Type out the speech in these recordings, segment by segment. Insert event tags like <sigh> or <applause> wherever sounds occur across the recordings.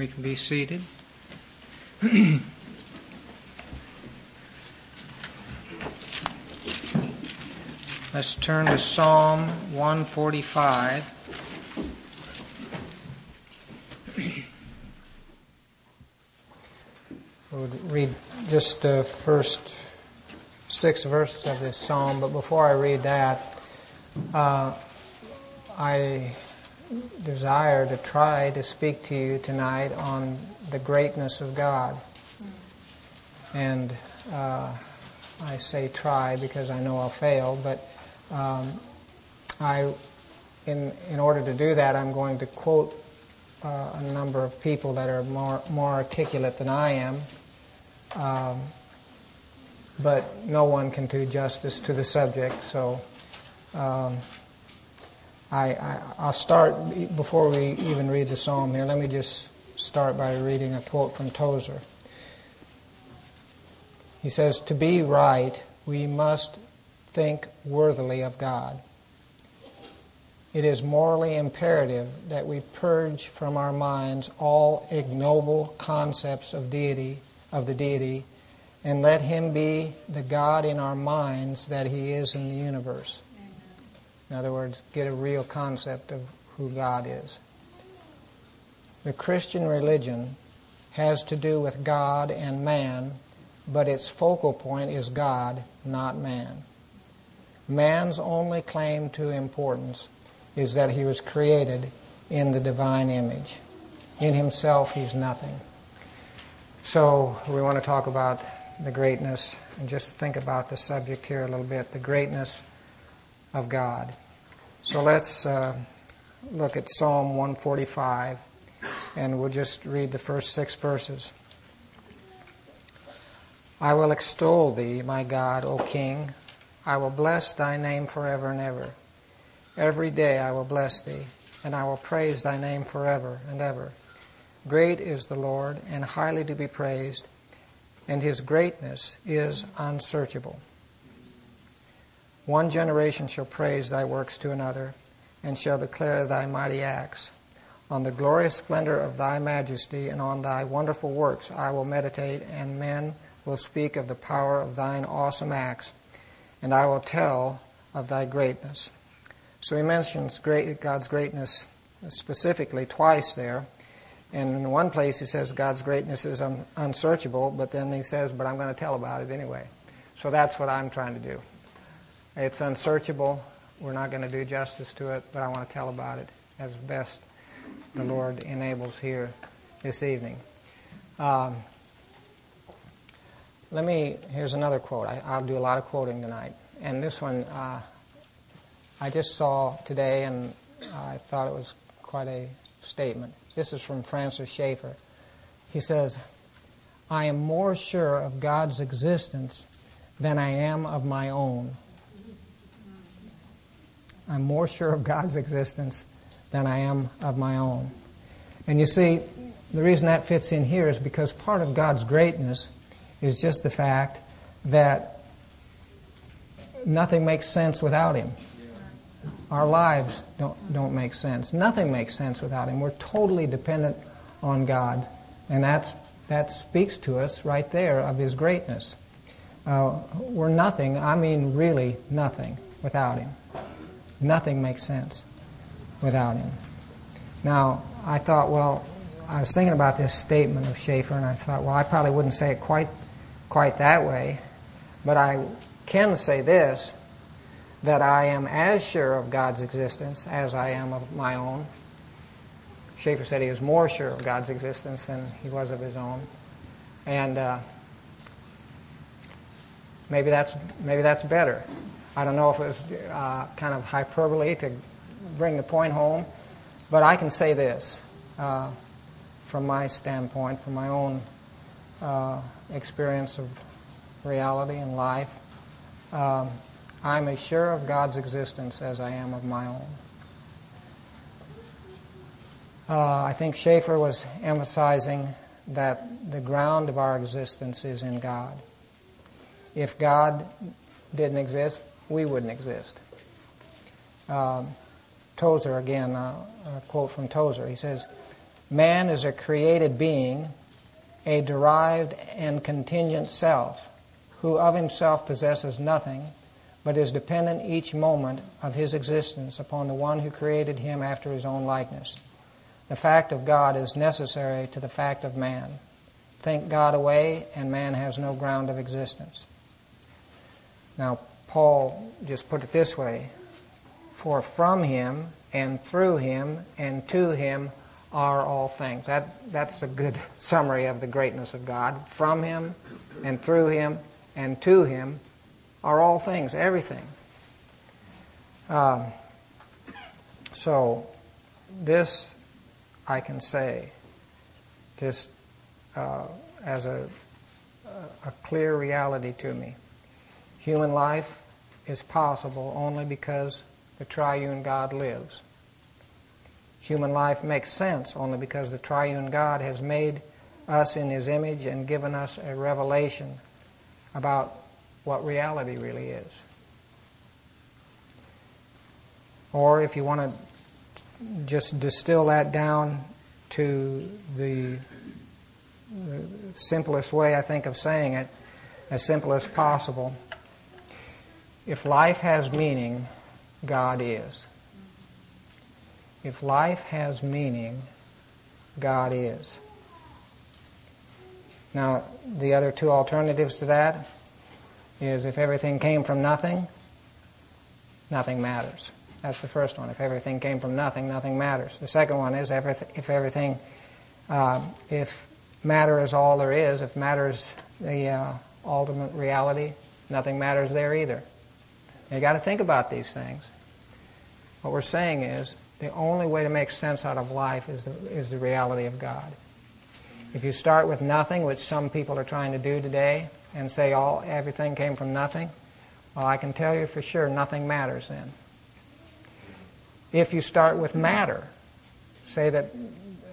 We can be seated. <clears throat> Let's turn to Psalm 145. <clears throat> We'll read just the first six verses of this psalm, but before I read that, uh, I desire to try to speak to you tonight on the greatness of God. And uh, I say try because I know I'll fail, but um, I, in, in order to do that, I'm going to quote uh, a number of people that are more, more articulate than I am. Um, but no one can do justice to the subject, so um, I, I, will start, before we even read the psalm here, let me just start by reading a quote from Tozer. He says, To be right, we must think worthily of God. It is morally imperative that we purge from our minds all ignoble concepts of deity, of the deity, and let him be the God in our minds that he is in the universe. In other words, get a real concept of who God is. The Christian religion has to do with God and man, but its focal point is God, not man. Man's only claim to importance is that he was created in the divine image. In himself, he's nothing. So, we want to talk about the greatness and just think about the subject here a little bit the greatness of God. So let's uh, look at Psalm 145 and we'll just read the first six verses. I will extol thee, my God, O King. I will bless thy name forever and ever. Every day I will bless thee, and I will praise thy name forever and ever. Great is the Lord, and highly to be praised, and his greatness is unsearchable. One generation shall praise thy works to another, and shall declare thy mighty acts. On the glorious splendor of thy majesty and on thy wonderful works I will meditate, and men will speak of the power of thine awesome acts, and I will tell of thy greatness. So he mentions great, God's greatness specifically twice there. And in one place he says God's greatness is un- unsearchable, but then he says, but I'm going to tell about it anyway. So that's what I'm trying to do. It's unsearchable. We're not going to do justice to it, but I want to tell about it as best the Lord enables here this evening. Um, let me, here's another quote. I, will do a lot of quoting tonight. And this one uh, I just saw today, and I thought it was quite a statement. This is from Francis Schaeffer. He says, I am more sure of God's existence than I am of my own. I'm more sure of God's existence than I am of my own. And you see, the reason that fits in here is because part of God's greatness is just the fact that nothing makes sense without Him. Our lives don't, don't make sense. Nothing makes sense without Him. We're totally dependent on God. And that's, that speaks to us right there of His greatness. Uh, we're nothing, I mean, really nothing without Him. Nothing makes sense without him. Now, I thought, well, I was thinking about this statement of Schaeffer, and I thought, well, I probably wouldn't say it quite, quite that way, but I can say this that I am as sure of God's existence as I am of my own. Schaeffer said he was more sure of God's existence than he was of his own. And uh, maybe, that's, maybe that's better. I don't know if it was uh, kind of hyperbole to bring the point home, but I can say this uh, from my standpoint, from my own uh, experience of reality and life. Um, I'm as sure of God's existence as I am of my own. Uh, I think Schaeffer was emphasizing that the ground of our existence is in God. If God didn't exist, we wouldn't exist. Um, Tozer, again, uh, a quote from Tozer. He says, Man is a created being, a derived and contingent self, who of himself possesses nothing, but is dependent each moment of his existence upon the one who created him after his own likeness. The fact of God is necessary to the fact of man. Think God away, and man has no ground of existence. Now, Paul just put it this way For from him, and through him, and to him are all things. That, that's a good <laughs> summary of the greatness of God. From him, and through him, and to him are all things, everything. Um, so, this I can say just uh, as a, a clear reality to me. Human life is possible only because the triune God lives. Human life makes sense only because the triune God has made us in His image and given us a revelation about what reality really is. Or if you want to just distill that down to the, simplest way, I think, of saying it, as simple as possible, if life has meaning, God is. If life has meaning, God is. Now, the other two alternatives to that is if everything came from nothing, nothing matters. That's the first one. If everything came from nothing, nothing matters. The second one is if everything, uh, if matter is all there is, if matter is the uh, ultimate reality, nothing matters there either. You got to think about these things. What we're saying is the only way to make sense out of life is the, is the reality of God. If you start with nothing, which some people are trying to do today, and say all everything came from nothing, well, I can tell you for sure nothing matters then. If you start with matter, say that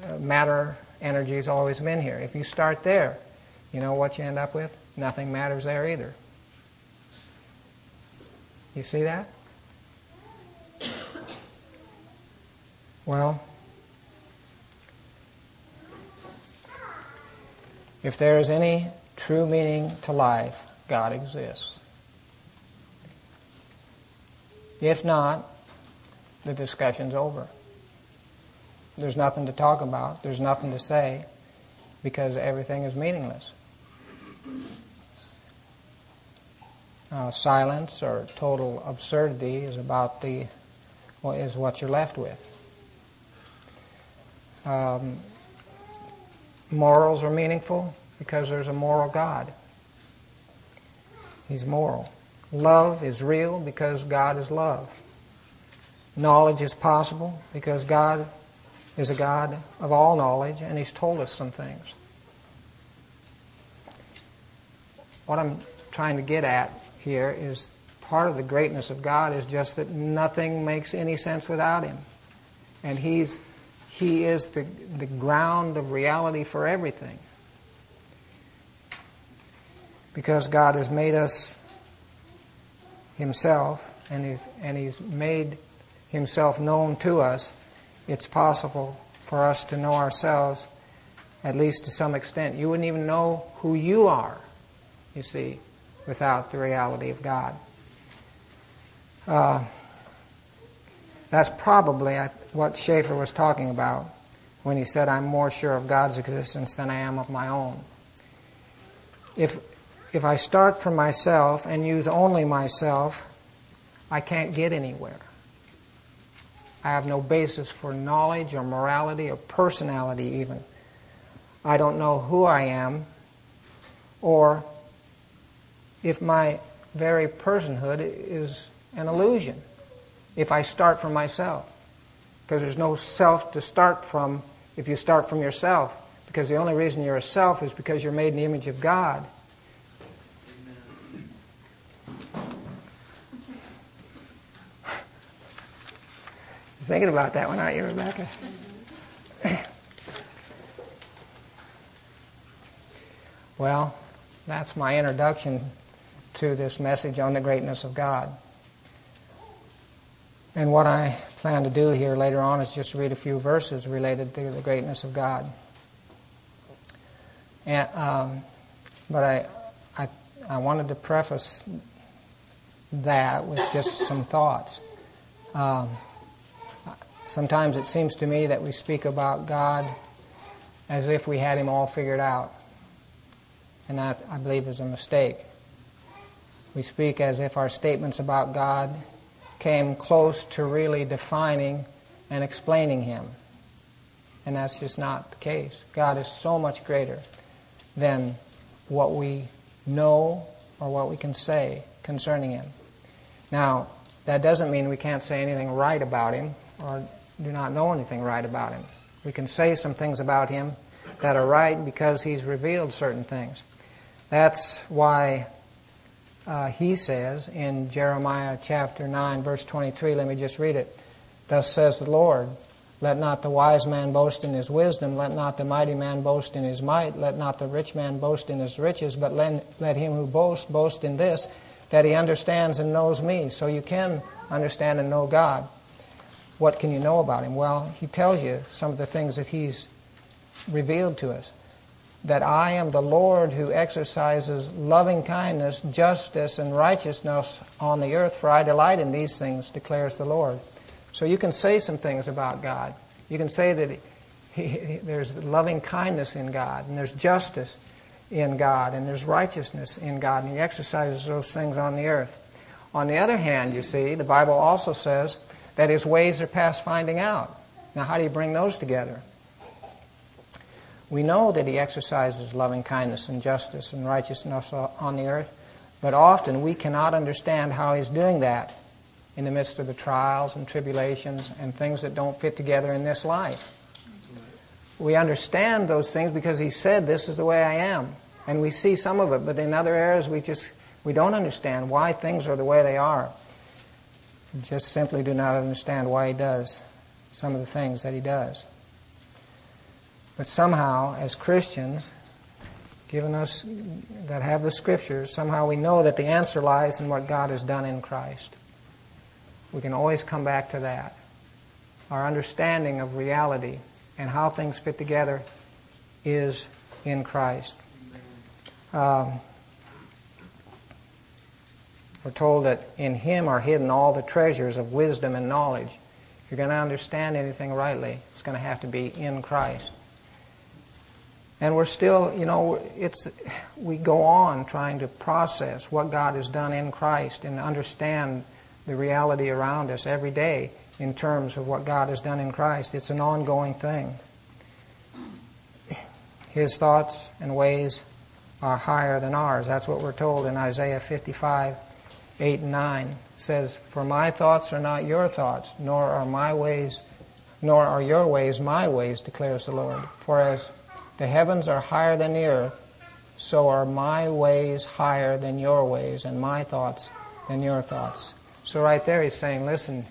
uh, matter energy has always been here. If you start there, you know what you end up with? Nothing matters there either. You see that? Well, if there is any true meaning to life, God exists. If not, the discussion's over. There's nothing to talk about, there's nothing to say, because everything is meaningless. Uh, silence or total absurdity is about the is what you're left with. Um, morals are meaningful because there's a moral God. He's moral. Love is real because God is love. Knowledge is possible because God is a God of all knowledge and He's told us some things. What I'm trying to get at here is part of the greatness of God is just that nothing makes any sense without Him. And He's, He is the, the ground of reality for everything. Because God has made us Himself and He's, and he's made Himself known to us, it's possible for us to know ourselves, at least to some extent. You wouldn't even know who you are, you see, without the reality of God. Uh, that's probably what Schaeffer was talking about when he said, I'm more sure of God's existence than I am of my own. If, if I start from myself and use only myself, I can't get anywhere. I have no basis for knowledge or morality or personality, even. I don't know who I am or if my very personhood is an illusion if I start from myself. Because there's no self to start from if you start from yourself. Because the only reason you're a self is because you're made in the image of God. thinking about that one, aren't you, Rebecca? well, that's my introduction to this message on the greatness of God. And what I plan to do here later on is just read a few verses related to the greatness of God. And, um, but I, I, I wanted to preface that with just some thoughts. Um, sometimes it seems to me that we speak about God as if we had Him all figured out. And that, I believe, is a mistake. We speak as if our statements about God came close to really defining and explaining Him. And that's just not the case. God is so much greater than what we know or what we can say concerning Him. Now, that doesn't mean we can't say anything right about Him or do not know anything right about Him. We can say some things about Him that are right because He's revealed certain things. That's why uh, He says in Jeremiah chapter 9, verse 23, let me just read it. Thus says the Lord, let not the wise man boast in his wisdom, let not the mighty man boast in his might, let not the rich man boast in his riches, but let, let him who boasts boast in this, that he understands and knows me. So you can understand and know God. What can you know about him? Well, he tells you some of the things that he's revealed to us. That I am the Lord who exercises loving kindness, justice, and righteousness on the earth, for I delight in these things, declares the Lord. So you can say some things about God. You can say that he, he, there's loving kindness in God, and there's justice in God, and there's righteousness in God, and He exercises those things on the earth. On the other hand, you see, the Bible also says that His ways are past finding out. Now, how do you bring those together? We know that He exercises loving kindness and justice and righteousness on the earth, but often we cannot understand how He's doing that in the midst of the trials and tribulations and things that don't fit together in this life. We understand those things because He said, This is the way I am. And we see some of it, but in other areas we just we don't understand why things are the way they are. We just simply do not understand why He does some of the things that He does. But somehow, as Christians, given us that have the Scriptures, somehow we know that the answer lies in what God has done in Christ. We can always come back to that. Our understanding of reality and how things fit together is in Christ. Um, we're told that in Him are hidden all the treasures of wisdom and knowledge. If you're going to understand anything rightly, it's going to have to be in Christ. And we're still, you know, it's we go on trying to process what God has done in Christ and understand the reality around us every day in terms of what God has done in Christ. It's an ongoing thing. His thoughts and ways are higher than ours. That's what we're told in Isaiah 55, 8 and 9. It says, For my thoughts are not your thoughts, nor are my ways, nor are your ways my ways, declares the Lord. For as the heavens are higher than the earth, so are my ways higher than your ways, and my thoughts than your thoughts. So right there he's saying, listen,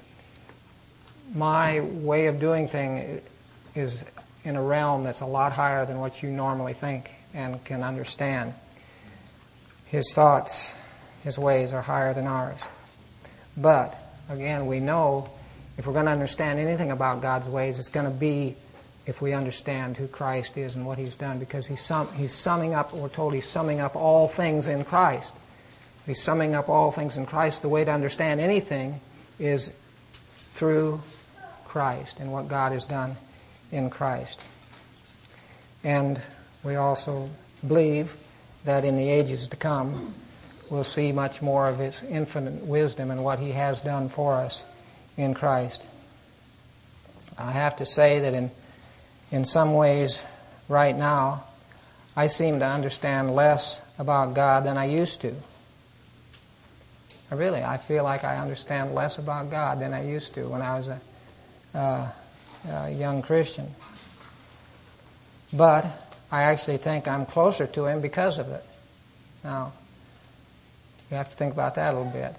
my way of doing things is in a realm that's a lot higher than what you normally think and can understand. His thoughts, his ways are higher than ours. But, again, we know if we're going to understand anything about God's ways, it's going to be if we understand who Christ is and what he's done because he's, sum, he's summing up, we're told he's summing up all things in Christ. He's summing up all things in Christ. The way to understand anything is through Christ and what God has done in Christ. And we also believe that in the ages to come, we'll see much more of His infinite wisdom and what He has done for us in Christ. I have to say that in, in some ways, right now, I seem to understand less about God than I used to. I really, I feel like I understand less about God than I used to when I was a uh, uh, young Christian. But I actually think I'm closer to him because of it. Now, you have to think about that a little bit.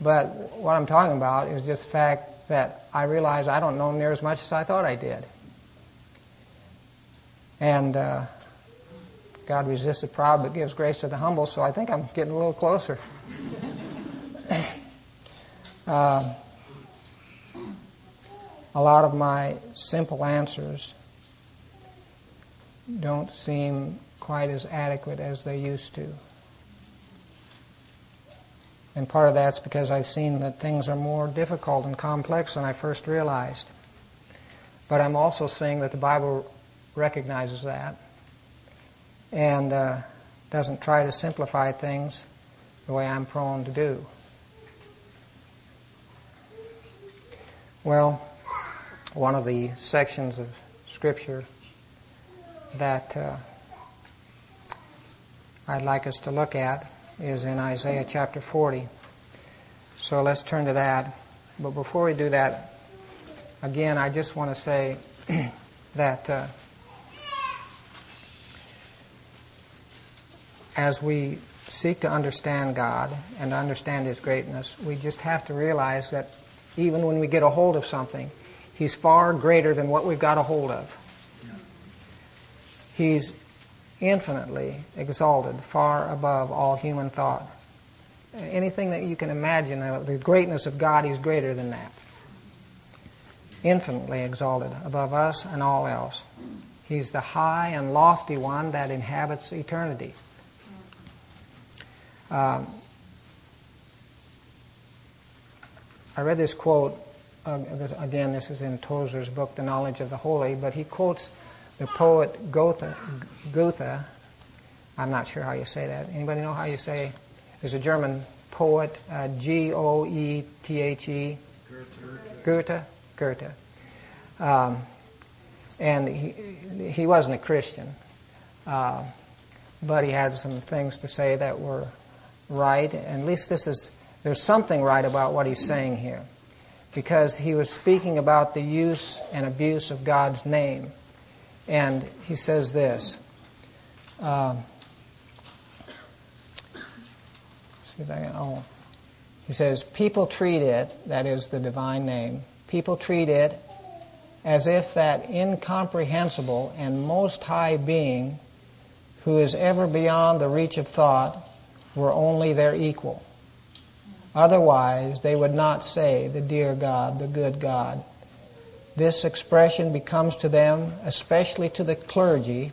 But what I'm talking about is just the fact that I realize I don't know near as much as I thought I did. And uh, God resists the proud but gives grace to the humble, so I think I'm getting a little closer. <laughs> uh, a lot of my simple answers don't seem quite as adequate as they used to. And part of that's because I've seen that things are more difficult and complex than I first realized. But I'm also seeing that the Bible recognizes that and uh, doesn't try to simplify things the way I'm prone to do. Well, one of the sections of Scripture that uh, I'd like us to look at is in Isaiah chapter 40. So let's turn to that. But before we do that, again, I just want to say <clears throat> that uh, as we seek to understand God and to understand His greatness, we just have to realize that even when we get a hold of something, He's far greater than what we've got a hold of. He's infinitely exalted, far above all human thought. Anything that you can imagine, uh, the greatness of God, He's greater than that. Infinitely exalted above us and all else. He's the high and lofty one that inhabits eternity. Um, I read this quote, uh, this, again, this is in Tozer's book, The Knowledge of the Holy, but he quotes the poet Goethe. I'm not sure how you say that. Anybody know how you say? There's a German poet, uh, G O E T H E. Goethe. Goethe. Um, and he, he wasn't a Christian, uh, but he had some things to say that were right. At least this is there's something right about what he's saying here, because he was speaking about the use and abuse of God's name, and he says this. Um, see if I can. Oh, he says people treat it, that is the divine name. People treat it as if that incomprehensible and most high being who is ever beyond the reach of thought were only their equal. Otherwise, they would not say, the dear God, the good God. This expression becomes to them, especially to the clergy,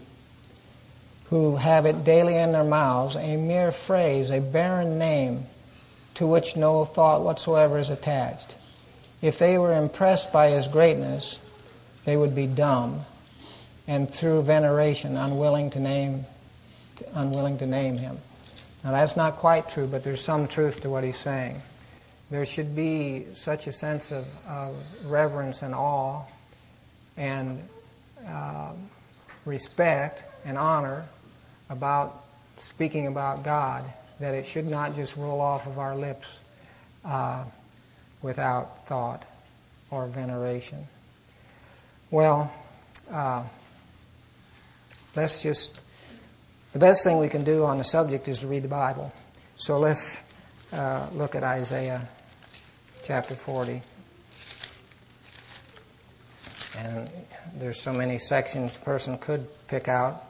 who have it daily in their mouths, a mere phrase, a barren name to which no thought whatsoever is attached. If they were impressed by his greatness, they would be dumb and through veneration unwilling to name unwilling to name him. Now, that's not quite true, but there's some truth to what he's saying. There should be such a sense of, of reverence and awe and uh, respect and honor about speaking about God that it should not just roll off of our lips uh, without thought or veneration. Well, uh, let's just the best thing we can do on the subject is to read the Bible. So let's uh, look at Isaiah chapter 40. And there's so many sections a person could pick out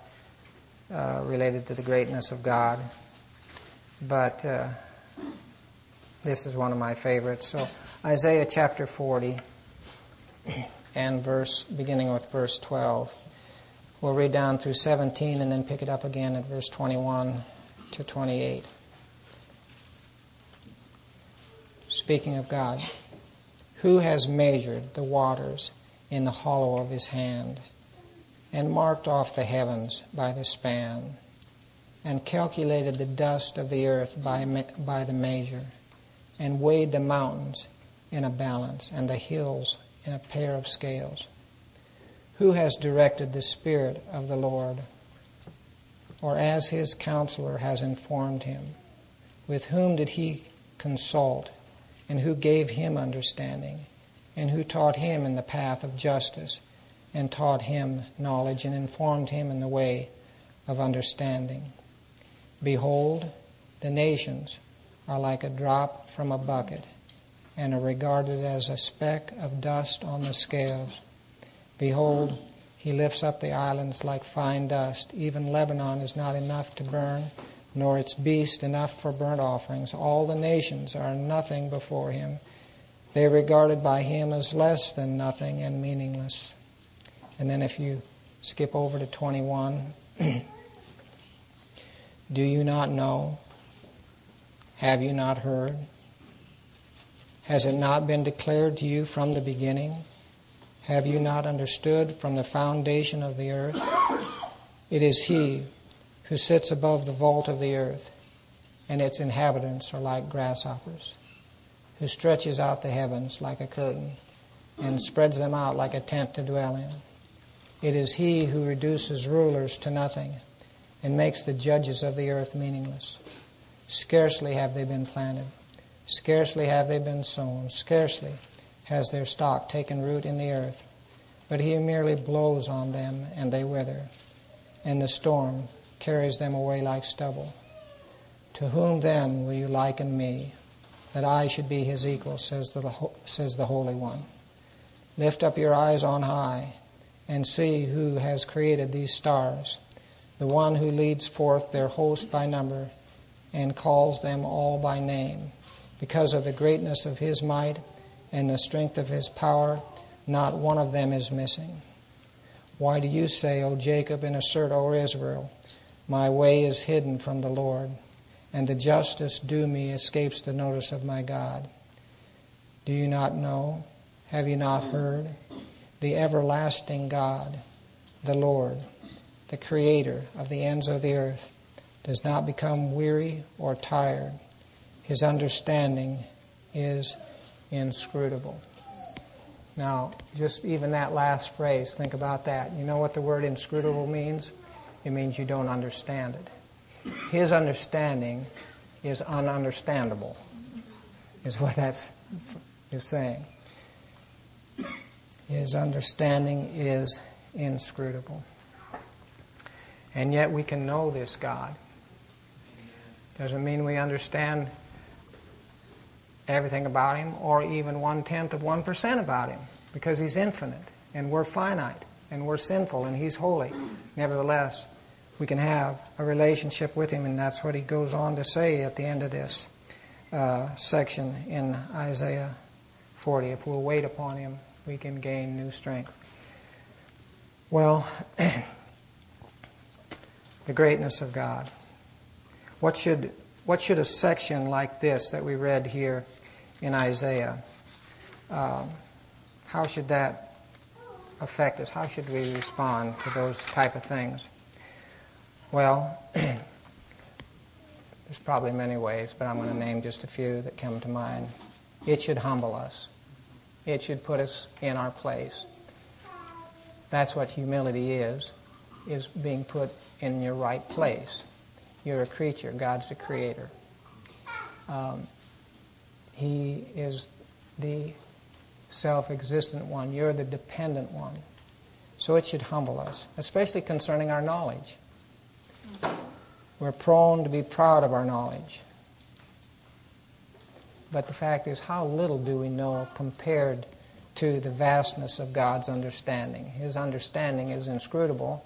uh, related to the greatness of God. But uh, this is one of my favorites. So Isaiah chapter 40 <clears throat> and verse beginning with verse 12. We'll read down through 17 and then pick it up again at verse 21 to 28. Speaking of God, who has measured the waters in the hollow of his hand, and marked off the heavens by the span, and calculated the dust of the earth by, by the measure, and weighed the mountains in a balance, and the hills in a pair of scales? Who has directed the Spirit of the Lord? Or as his counselor has informed him? With whom did he consult? And who gave him understanding? And who taught him in the path of justice? And taught him knowledge and informed him in the way of understanding? Behold, the nations are like a drop from a bucket and are regarded as a speck of dust on the scales. Behold, he lifts up the islands like fine dust. Even Lebanon is not enough to burn, nor its beast enough for burnt offerings. All the nations are nothing before him. They are regarded by him as less than nothing and meaningless. And then if you skip over to 21, <clears throat> do you not know? Have you not heard? Has it not been declared to you from the beginning? Have you not understood from the foundation of the earth? It is He who sits above the vault of the earth, and its inhabitants are like grasshoppers who stretches out the heavens like a curtain and spreads them out like a tent to dwell in. It is he who reduces rulers to nothing and makes the judges of the earth meaningless. Scarcely have they been planted, scarcely have they been sown, scarcely has their stock taken root in the earth. But he merely blows on them and they wither, and the storm carries them away like stubble. To whom then will you liken me? that I should be his equal, says the, says the Holy One. Lift up your eyes on high and see who has created these stars, the one who leads forth their host by number and calls them all by name. Because of the greatness of his might and the strength of his power, not one of them is missing. Why do you say, O Jacob, and assert, O Israel, my way is hidden from the Lord? and the justice due me escapes the notice of my God. Do you not know? Have you not heard? The everlasting God, the Lord, the Creator of the ends of the earth, does not become weary or tired. His understanding is inscrutable. Now, just even that last phrase, think about that. You know what the word inscrutable means? It means you don't understand it his understanding is ununderstandable, is what that's is saying. His understanding is inscrutable. And yet we can know this God. Doesn't mean we understand everything about him or even one tenth of 1% about him because he's infinite and we're finite and we're sinful and he's holy. Nevertheless, we can have a relationship with Him, and that's what He goes on to say at the end of this uh, section in Isaiah 40. If we'll wait upon Him, we can gain new strength. Well, <clears throat> the greatness of God. What should, what should a section like this that we read here in Isaiah, uh, how should that affect us? How should we respond to those type of things? Well, <clears throat> there's probably many ways, but I'm going to name just a few that come to mind. It should humble us. It should put us in our place. That's what humility is, is being put in your right place. You're a creature. God's the creator. Um, he is the self-existent one. You're the dependent one. So it should humble us, especially concerning our knowledge. We're prone to be proud of our knowledge. But the fact is, how little do we know compared to the vastness of God's understanding? His understanding is inscrutable.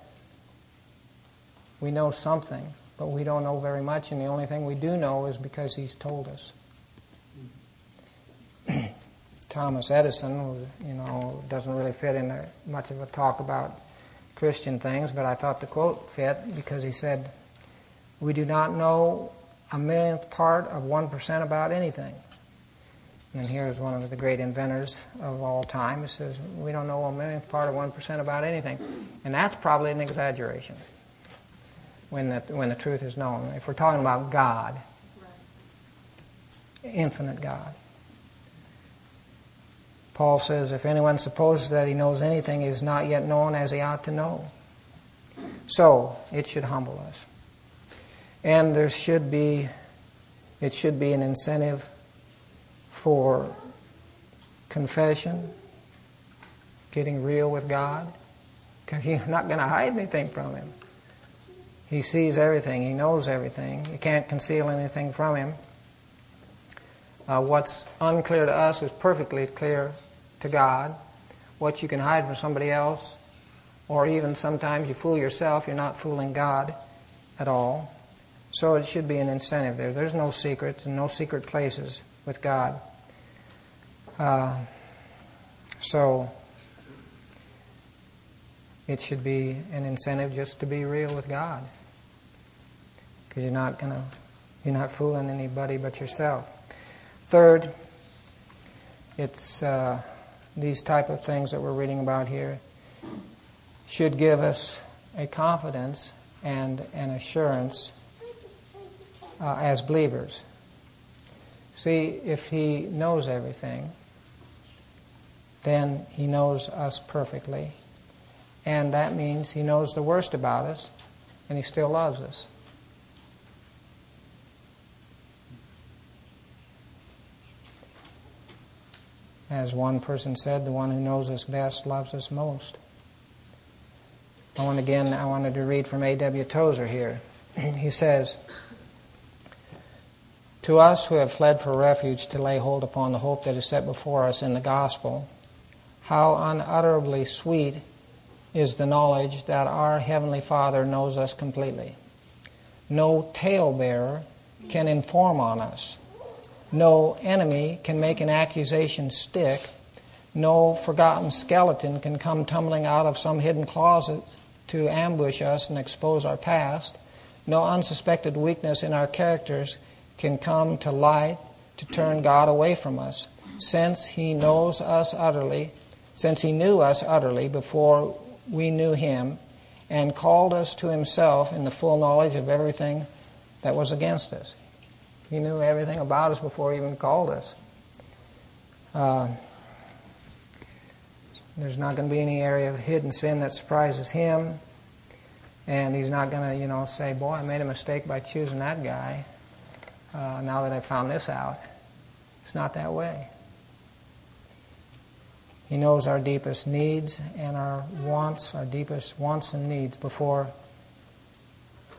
We know something, but we don't know very much, and the only thing we do know is because He's told us. Thomas Edison, who, you know, doesn't really fit in much of a talk about Christian things, but I thought the quote fit because he said, We do not know a millionth part of 1% about anything. And here's one of the great inventors of all time. He says, We don't know a millionth part of 1% about anything. And that's probably an exaggeration when the, when the truth is known. If we're talking about God, infinite God. Paul says, If anyone supposes that he knows anything, he is not yet known as he ought to know. So, it should humble us. And there should be, it should be an incentive for confession, getting real with God, because you're not going to hide anything from Him. He sees everything, He knows everything. You can't conceal anything from Him. Uh, what's unclear to us is perfectly clear to God, what you can hide from somebody else, or even sometimes you fool yourself, you're not fooling God at all. So it should be an incentive there. There's no secrets and no secret places with God. Uh, so it should be an incentive just to be real with God, because you're not gonna, you're not fooling anybody but yourself. Third, it's uh, these type of things that we're reading about here should give us a confidence and an assurance uh, as believers. See, if He knows everything, then He knows us perfectly. And that means He knows the worst about us, and He still loves us. As one person said, the one who knows us best loves us most. I want again, I wanted to read from A.W. Tozer here. <clears throat> he says, To us who have fled for refuge to lay hold upon the hope that is set before us in the gospel, how unutterably sweet is the knowledge that our Heavenly Father knows us completely. No talebearer can inform on us no enemy can make an accusation stick. No forgotten skeleton can come tumbling out of some hidden closet to ambush us and expose our past. No unsuspected weakness in our characters can come to light to turn God away from us, since He knows us utterly, since He knew us utterly before we knew Him, and called us to Himself in the full knowledge of everything that was against us. He knew everything about us before he even called us. Uh, there's not going to be any area of hidden sin that surprises him. And he's not going to, you know, say, boy, I made a mistake by choosing that guy uh, now that I found this out. It's not that way. He knows our deepest needs and our wants, our deepest wants and needs before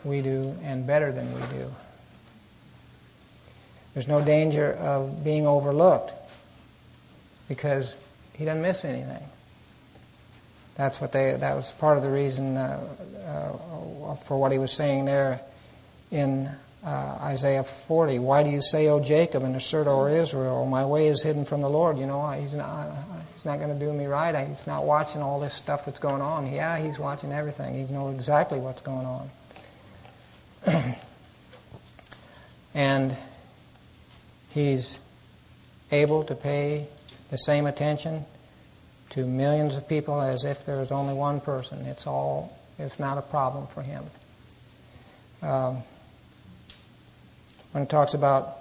we do and better than we do. There's no danger of being overlooked because he doesn't miss anything. That's what they. That was part of the reason uh, uh, for what he was saying there in uh, Isaiah 40. Why do you say, O Jacob, and assert, O Israel, my way is hidden from the Lord? You know, he's not. He's not going to do me right. He's not watching all this stuff that's going on. Yeah, he's watching everything. He knows exactly what's going on. <clears throat> and He's able to pay the same attention to millions of people as if there was only one person. It's all, it's not a problem for him. Um, when it talks about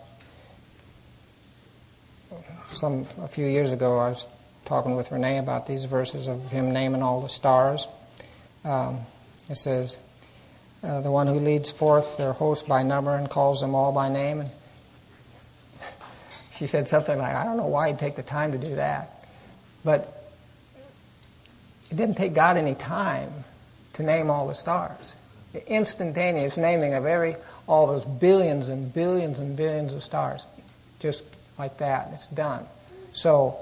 some a few years ago, I was talking with Renee about these verses of him naming all the stars. Um, it says, uh, "The one who leads forth their host by number and calls them all by name." And she said something like, I don't know why he'd take the time to do that. But it didn't take God any time to name all the stars. The instantaneous naming of every all those billions and billions and billions of stars. Just like that. It's done. So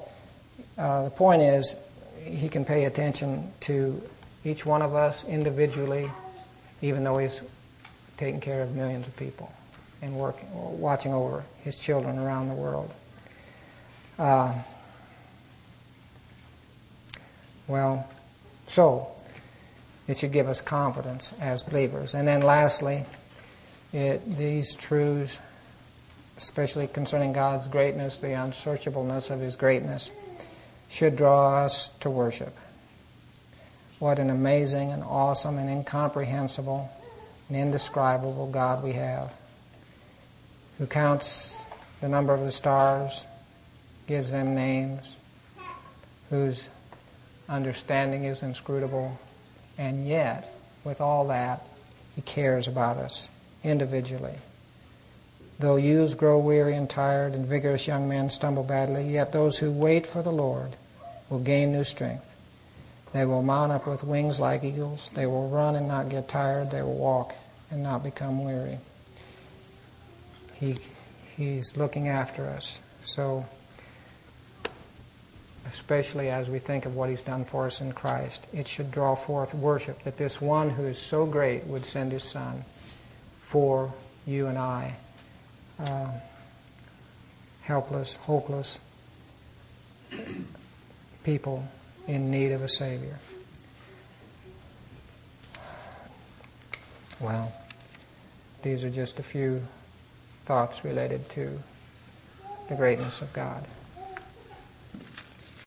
uh, the point is, he can pay attention to each one of us individually, even though he's taking care of millions of people and working, watching over his children around the world. Uh, well, so it should give us confidence as believers. And then lastly, it, these truths, especially concerning God's greatness, the unsearchableness of His greatness, should draw us to worship. What an amazing and awesome and incomprehensible and indescribable God we have who counts the number of the stars, gives them names, whose understanding is inscrutable, and yet, with all that, he cares about us individually. Though youths grow weary and tired, and vigorous young men stumble badly, yet those who wait for the Lord will gain new strength. They will mount up with wings like eagles. They will run and not get tired. They will walk and not become weary. He, he's looking after us. So, especially as we think of what He's done for us in Christ, it should draw forth worship that this one who is so great would send His Son for you and I, uh, helpless, hopeless, people in need of a Savior. Well, these are just a few thoughts related to the greatness of God.